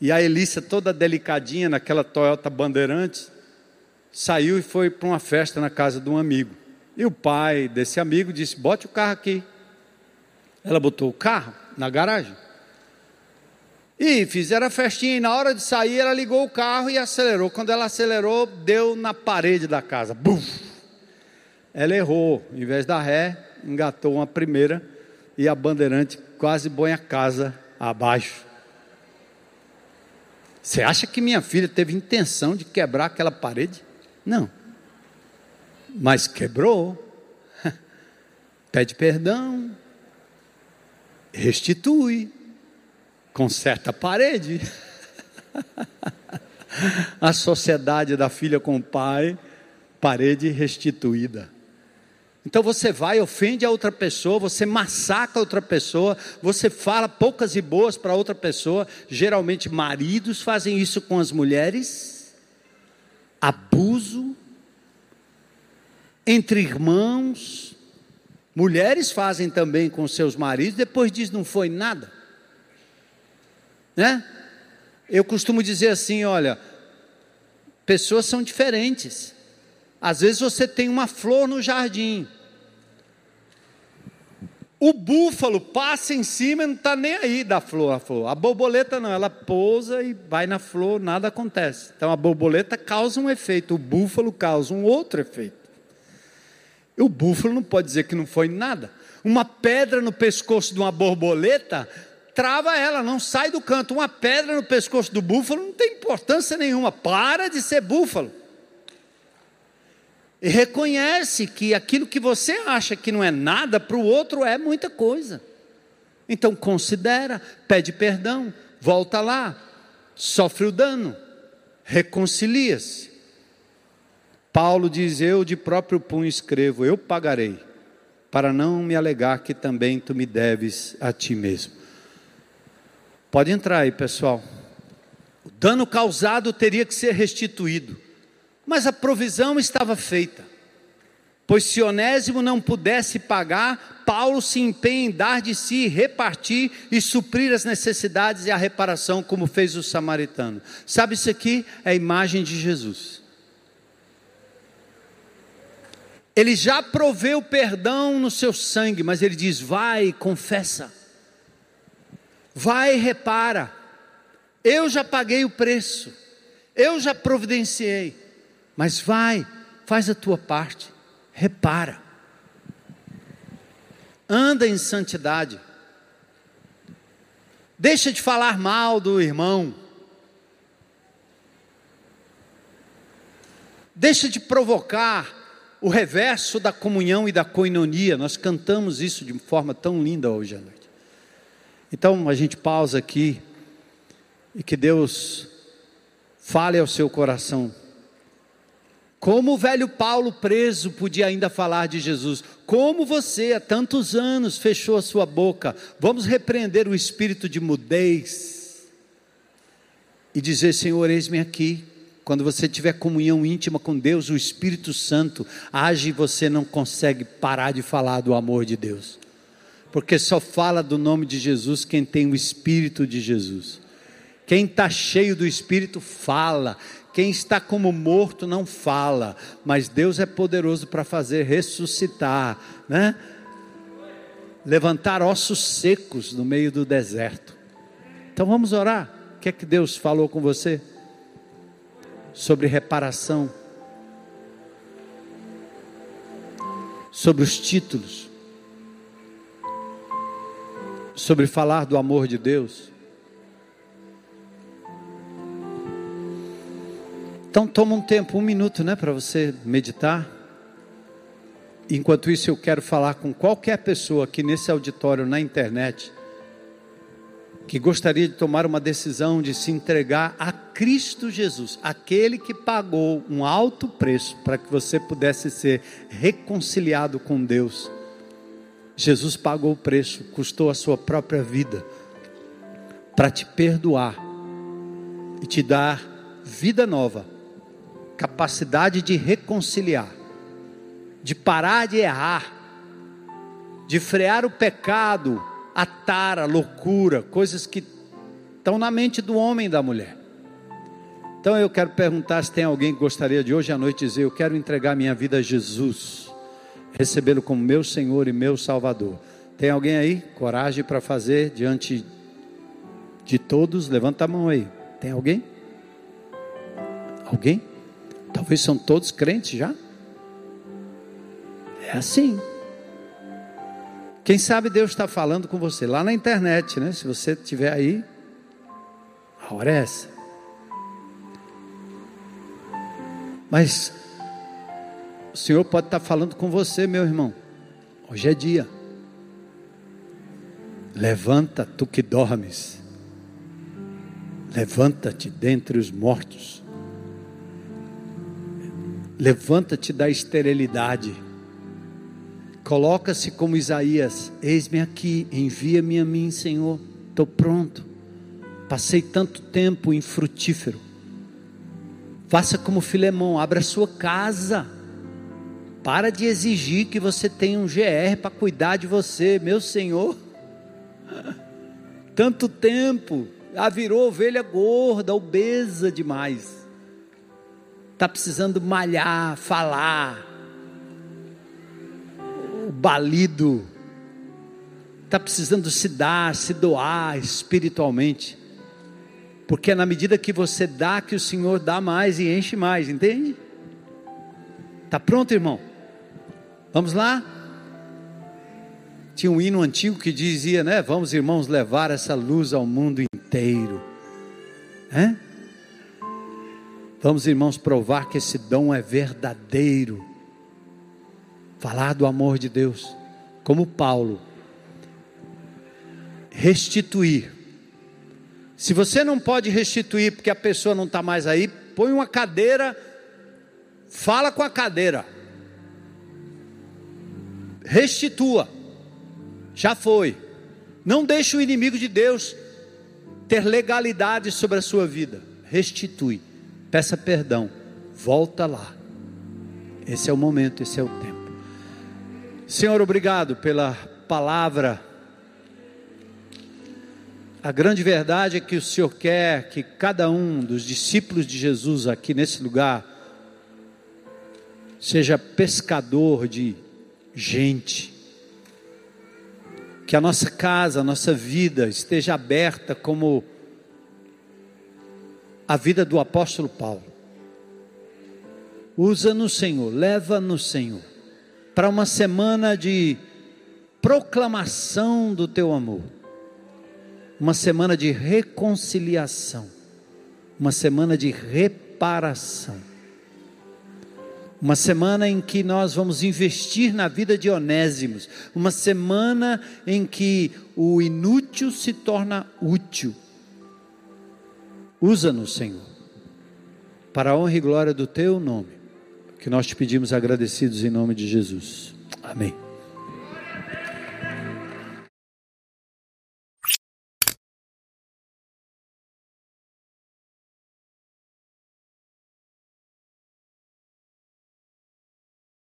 E a Elícia, toda delicadinha, naquela Toyota Bandeirante, saiu e foi para uma festa na casa de um amigo. E o pai desse amigo disse: Bote o carro aqui. Ela botou o carro na garagem. E fizeram a festinha, e na hora de sair, ela ligou o carro e acelerou. Quando ela acelerou, deu na parede da casa. Buf! Ela errou, em vez da ré, engatou uma primeira e a bandeirante quase põe a casa abaixo. Você acha que minha filha teve intenção de quebrar aquela parede? Não. Mas quebrou. Pede perdão. Restitui. Conserta a parede. a sociedade da filha com o pai, parede restituída. Então você vai, ofende a outra pessoa, você massacra outra pessoa, você fala poucas e boas para outra pessoa. Geralmente maridos fazem isso com as mulheres. Abuso entre irmãos. Mulheres fazem também com seus maridos, depois diz não foi nada. Né? Eu costumo dizer assim, olha, pessoas são diferentes. Às vezes você tem uma flor no jardim. O búfalo passa em cima e não está nem aí da flor, a flor. A borboleta não, ela pousa e vai na flor, nada acontece. Então a borboleta causa um efeito, o búfalo causa um outro efeito. E o búfalo não pode dizer que não foi nada. Uma pedra no pescoço de uma borboleta trava ela, não sai do canto. Uma pedra no pescoço do búfalo não tem importância nenhuma. Para de ser búfalo e reconhece que aquilo que você acha que não é nada, para o outro é muita coisa. Então considera, pede perdão, volta lá, sofre o dano, reconcilia-se. Paulo diz: Eu de próprio punho escrevo, eu pagarei, para não me alegar que também tu me deves a ti mesmo. Pode entrar aí, pessoal. O dano causado teria que ser restituído, mas a provisão estava feita. Pois se Onésimo não pudesse pagar, Paulo se empenha em dar de si, repartir e suprir as necessidades e a reparação, como fez o samaritano. Sabe, isso aqui é a imagem de Jesus. Ele já proveu perdão no seu sangue, mas ele diz: vai, confessa, vai, repara. Eu já paguei o preço, eu já providenciei, mas vai, faz a tua parte repara, anda em santidade, deixa de falar mal do irmão, deixa de provocar o reverso da comunhão e da coinonia. Nós cantamos isso de forma tão linda hoje à noite. Então a gente pausa aqui e que Deus fale ao seu coração como o velho Paulo preso podia ainda falar de Jesus? Como você há tantos anos fechou a sua boca? Vamos repreender o espírito de mudez e dizer: Senhor, eis-me aqui. Quando você tiver comunhão íntima com Deus, o Espírito Santo age e você não consegue parar de falar do amor de Deus, porque só fala do nome de Jesus quem tem o Espírito de Jesus. Quem está cheio do Espírito fala. Quem está como morto não fala, mas Deus é poderoso para fazer ressuscitar, né? Levantar ossos secos no meio do deserto. Então vamos orar. O que é que Deus falou com você? Sobre reparação. Sobre os títulos. Sobre falar do amor de Deus Então toma um tempo, um minuto, né, para você meditar. Enquanto isso, eu quero falar com qualquer pessoa aqui nesse auditório, na internet, que gostaria de tomar uma decisão de se entregar a Cristo Jesus, aquele que pagou um alto preço para que você pudesse ser reconciliado com Deus. Jesus pagou o preço, custou a sua própria vida para te perdoar e te dar vida nova capacidade de reconciliar, de parar de errar, de frear o pecado, a tara, a loucura, coisas que estão na mente do homem e da mulher. Então eu quero perguntar se tem alguém que gostaria de hoje à noite dizer: Eu quero entregar minha vida a Jesus, recebê-lo como meu Senhor e meu Salvador. Tem alguém aí? Coragem para fazer diante de todos? Levanta a mão aí. Tem alguém? Alguém? Talvez são todos crentes já. É assim. Quem sabe Deus está falando com você lá na internet, né? Se você estiver aí, a hora é essa. Mas o Senhor pode estar falando com você, meu irmão. Hoje é dia. Levanta, tu que dormes. Levanta-te dentre os mortos. Levanta-te da esterilidade. Coloca-se como Isaías: Eis-me aqui, envia-me a mim, Senhor. Estou pronto. Passei tanto tempo infrutífero. Faça como Filemão, abra sua casa. Para de exigir que você tenha um GR para cuidar de você, meu Senhor. Tanto tempo, ah, virou ovelha gorda, obesa demais está precisando malhar, falar, o balido, está precisando se dar, se doar espiritualmente, porque é na medida que você dá que o Senhor dá mais e enche mais, entende? Está pronto, irmão? Vamos lá? Tinha um hino antigo que dizia, né? Vamos, irmãos, levar essa luz ao mundo inteiro. É? Vamos, irmãos, provar que esse dom é verdadeiro. Falar do amor de Deus, como Paulo. Restituir. Se você não pode restituir porque a pessoa não está mais aí, põe uma cadeira, fala com a cadeira, restitua, já foi. Não deixe o inimigo de Deus ter legalidade sobre a sua vida. Restitui, peça perdão, volta lá. Esse é o momento, esse é o tempo. Senhor, obrigado pela palavra. A grande verdade é que o Senhor quer que cada um dos discípulos de Jesus aqui nesse lugar seja pescador de gente que a nossa casa, a nossa vida esteja aberta como a vida do apóstolo Paulo. Usa-nos, Senhor, leva-nos, Senhor, para uma semana de proclamação do teu amor, uma semana de reconciliação, uma semana de reparação uma semana em que nós vamos investir na vida de Onésimos, uma semana em que o inútil se torna útil. Usa-nos, Senhor, para a honra e glória do teu nome, que nós te pedimos agradecidos em nome de Jesus. Amém.